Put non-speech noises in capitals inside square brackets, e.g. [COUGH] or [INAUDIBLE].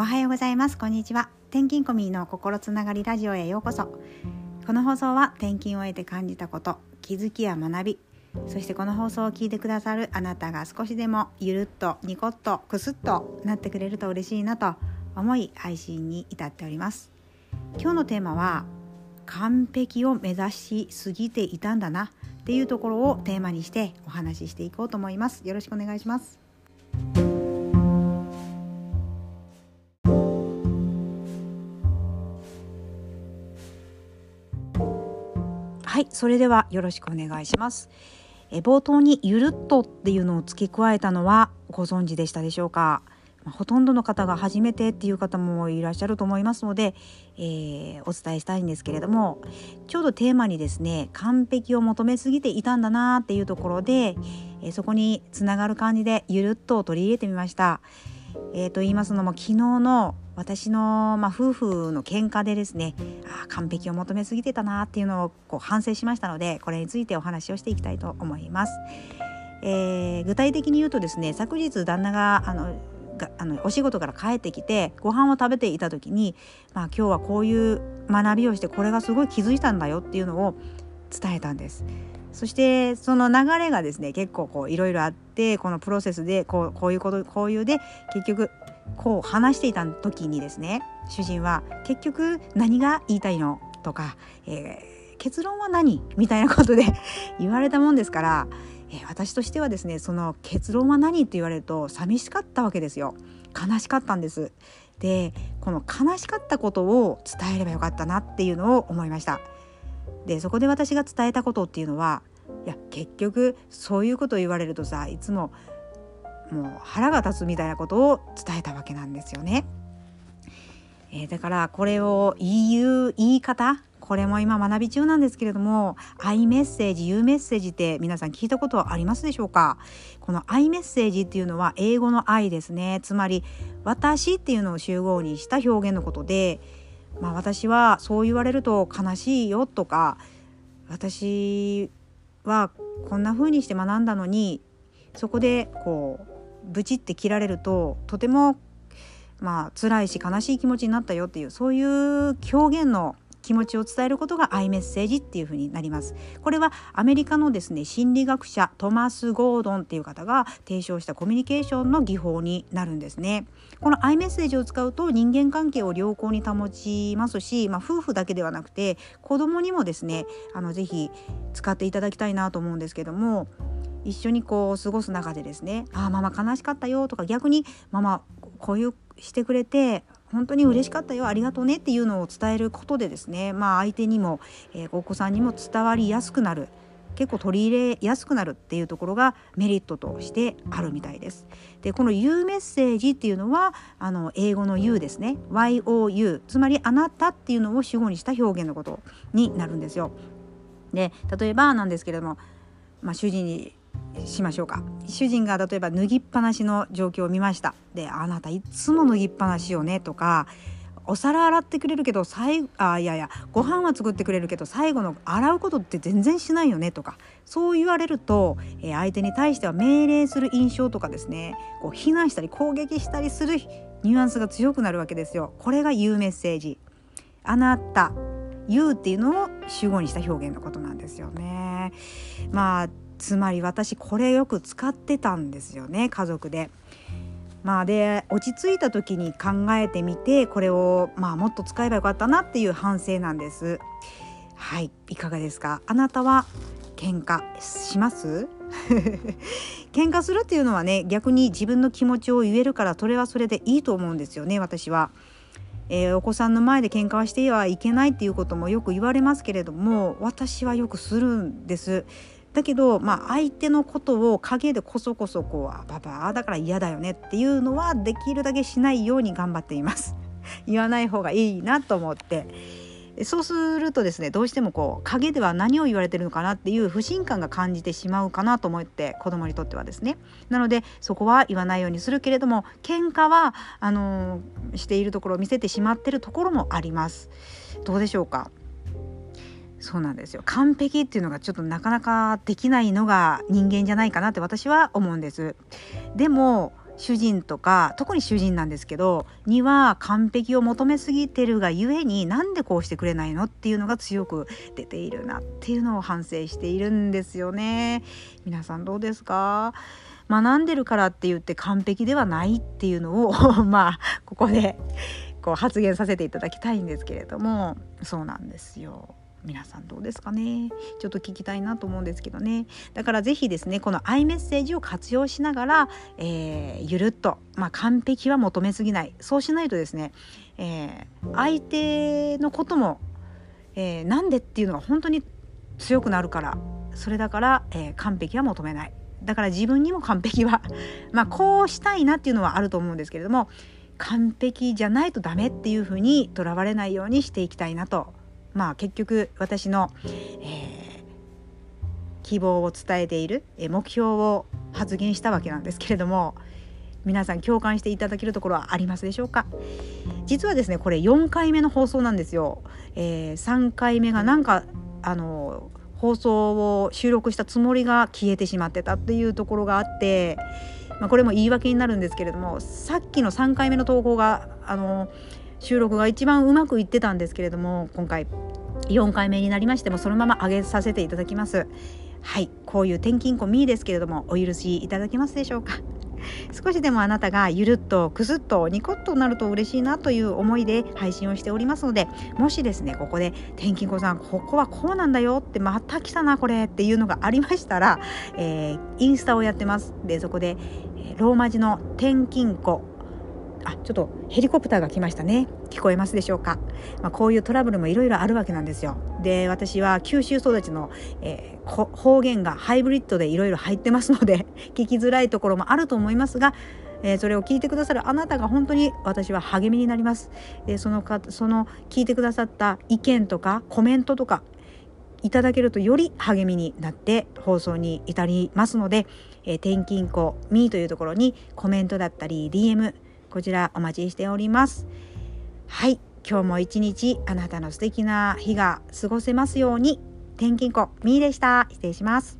おはようございます。こんにちは。転勤コミの心つながりラジオへようこそ。この放送は転勤を得て感じたこと気づきや学びそしてこの放送を聞いてくださるあなたが少しでもゆるっとニコッとクスッとなってくれると嬉しいなと思い配信に至っております。今日のテーマは完璧を目指しすぎていたんだなっていうところをテーマにしてお話ししていこうと思います。よろしくお願いします。それではよろしくお願いしますえ冒頭にゆるっとっていうのを付け加えたのはご存知でしたでしょうか？ほとんどの方が初めてっていう方もいらっしゃると思いますので、えー、お伝えしたいんですけれどもちょうどテーマにですね完璧を求めすぎていたんだなっていうところで、えー、そこにつながる感じでゆるっと取り入れてみました。えー、と言いますのも昨日の私の、まあ、夫婦の喧嘩でですねあ完璧を求めすぎてたなっていうのをこう反省しましたのでこれについてお話をしていきたいと思います。えー、具体的に言うとですね昨日旦那があのあのお仕事から帰ってきてご飯を食べていた時に、まあ、今日はこういう学びをしてこれがすごい気づいたんだよっていうのを伝えたんです。そしてその流れがですね結構こういろいろあってこのプロセスでこうこういうことこういうで結局こう話していた時にですね主人は「結局何が言いたいの?」とか、えー、結論は何?」みたいなことで [LAUGHS] 言われたもんですからえ私としてはですねその結論は何？って言われると寂しかったわけですよ悲しかったんですでこの悲しかったことを伝えればよかったなっていうのを思いましたでそこで私が伝えたことっていうのはいや結局そういうことを言われるとさいつももう腹が立つみたいなことを伝えたわけなんですよね。えー、だからこれを言う言い方これも今学び中なんですけれども「アイメッセージ」「ユーメッセージ」って皆さん聞いたことはありますでしょうか？この「アイメッセージ」っていうのは英語の「愛」ですねつまり「私」っていうのを集合にした表現のことで、まあ、私はそう言われると悲しいよとか私はこんな風にして学んだのにそこでこうブチって切られるととてもまあ辛いし悲しい気持ちになったよっていうそういう表現の気持ちを伝えることがアイメッセージっていう風になります。これはアメリカのですね心理学者トマス・ゴードンっていう方が提唱したコミュニケーションの技法になるんですね。このアイメッセージを使うと人間関係を良好に保ちますし、まあ、夫婦だけではなくて子供にもですねあのぜひ使っていただきたいなと思うんですけども一緒にこう過ごす中でですね「ああママ悲しかったよ」とか逆に「ママこういうしてくれて本当に嬉しかったよありがとうねっていうのを伝えることでですねまあ相手にも、えー、お子さんにも伝わりやすくなる結構取り入れやすくなるっていうところがメリットとしてあるみたいです。でこの U メッセージっていうのはあの英語の U ですね YOU つまりあなたっていうのを主語にした表現のことになるんですよ。で例えばなんですけれども、まあ、主人にしましょうか主人が例えば脱ぎっぱなしの状況を見ましたであなたいつも脱ぎっぱなしよねとかお皿洗ってくれるけど最あいやいやご飯は作ってくれるけど最後の洗うことって全然しないよねとかそう言われると、えー、相手に対しては命令する印象とかですねこう非難したり攻撃したりするニュアンスが強くなるわけですよ。これが言うメッセージ。あなた言うっていうのを主語にした表現のことなんですよね。まあつまり私これよく使ってたんですよね家族で。まあで落ち着いた時に考えてみてこれをまあもっと使えばよかったなっていう反省なんです。はいいかがですか？あなたは喧嘩します？[LAUGHS] 喧嘩するっていうのはね逆に自分の気持ちを言えるからそれはそれでいいと思うんですよね私は。えー、お子さんの前で喧嘩はしてはいけないっていうこともよく言われますけれども私はよくするんです。だけど、まあ、相手のことを陰でこそこそこう「パパだから嫌だよね」っていうのはできるだけしないように頑張っています。[LAUGHS] 言わない方がいいなと思って。そうするとですねどうしてもこう陰では何を言われてるのかなっていう不信感が感じてしまうかなと思って子供にとってはですね。なのでそこは言わないようにするけれども喧嘩はあのー、しているところを見せてしまってるところもあります。どうでしょうか？そうなんですよ完璧っていうのがちょっとなかなかできないのが人間じゃないかなって私は思うんですでも主人とか特に主人なんですけどには完璧を求めすぎてるがゆえになんでこうしてくれないのっていうのが強く出ているなっていうのを反省しているんですよね。皆さんどうですか？学んでるからって言って完璧ではないっていうのを [LAUGHS] まあここでこう発言させていただきたいんですけれどもそうなんですよ。皆さんどうですかね？ちょっと聞きたいなと思うんですけどね。だから是非ですねこのアイメッセージを活用しながら、えー、ゆるっと、まあ、完璧は求めすぎない。そうしないとですね、えー、相手のことも、えー、なんでっていうのが本当に強くなるから。それだから、えー、完璧は求めない。だから自分にも完璧は [LAUGHS] まあこうしたいなっていうのはあると思うんですけれども完璧じゃないとダメっていうふうにとらわれないようにしていきたいなとまあ結局私の、えー、希望を伝えている、え目標を発言したわけなんですけれども皆さん共感していただけるところはありますでしょうか？実はですねこれ4回目の放送なんですよ、えー、3回目がなんかあの放送を収録したつもりが消えてしまってたっていうところがあって、まあ、これも言い訳になるんですけれどもさっきの3回目の投稿があの収録が一番うまくいってたんですけれども今回4回目になりましてもそのまま上げさせていただきます。はいこういう転勤コミですけれどもお許しいただけますでしょうか？[LAUGHS] 少しでもあなたがゆるっとくすっとニコッとなると嬉しいなという思いで配信をしておりますのでもしですねここで「転勤子さんここはこうなんだよ」ってまた来たなこれっていうのがありましたら、えー、インスタをやってます。でそこで、ローマ字の「転勤子」あちょっとヘリコプターが来ましたね。聞こえますでしょうか、まあ、こういうトラブルもいろいろあるわけなんですよ。で私は九州育ちの、えー、方言がハイブリッドでいろいろ入ってますので [LAUGHS] 聞きづらいところもあると思いますがえー、それを聞いてくださるあなたが本当に私は励みになります。でそのかその聞いてくださった意見とかコメントとかいただけるとより励みになって放送に至りますので、えー、転勤庫ミーというところにコメントだったり DM こちらお待ちしております。はい今日も一日あなたの素敵な日が過ごせますように。転勤子みーでした。失礼します。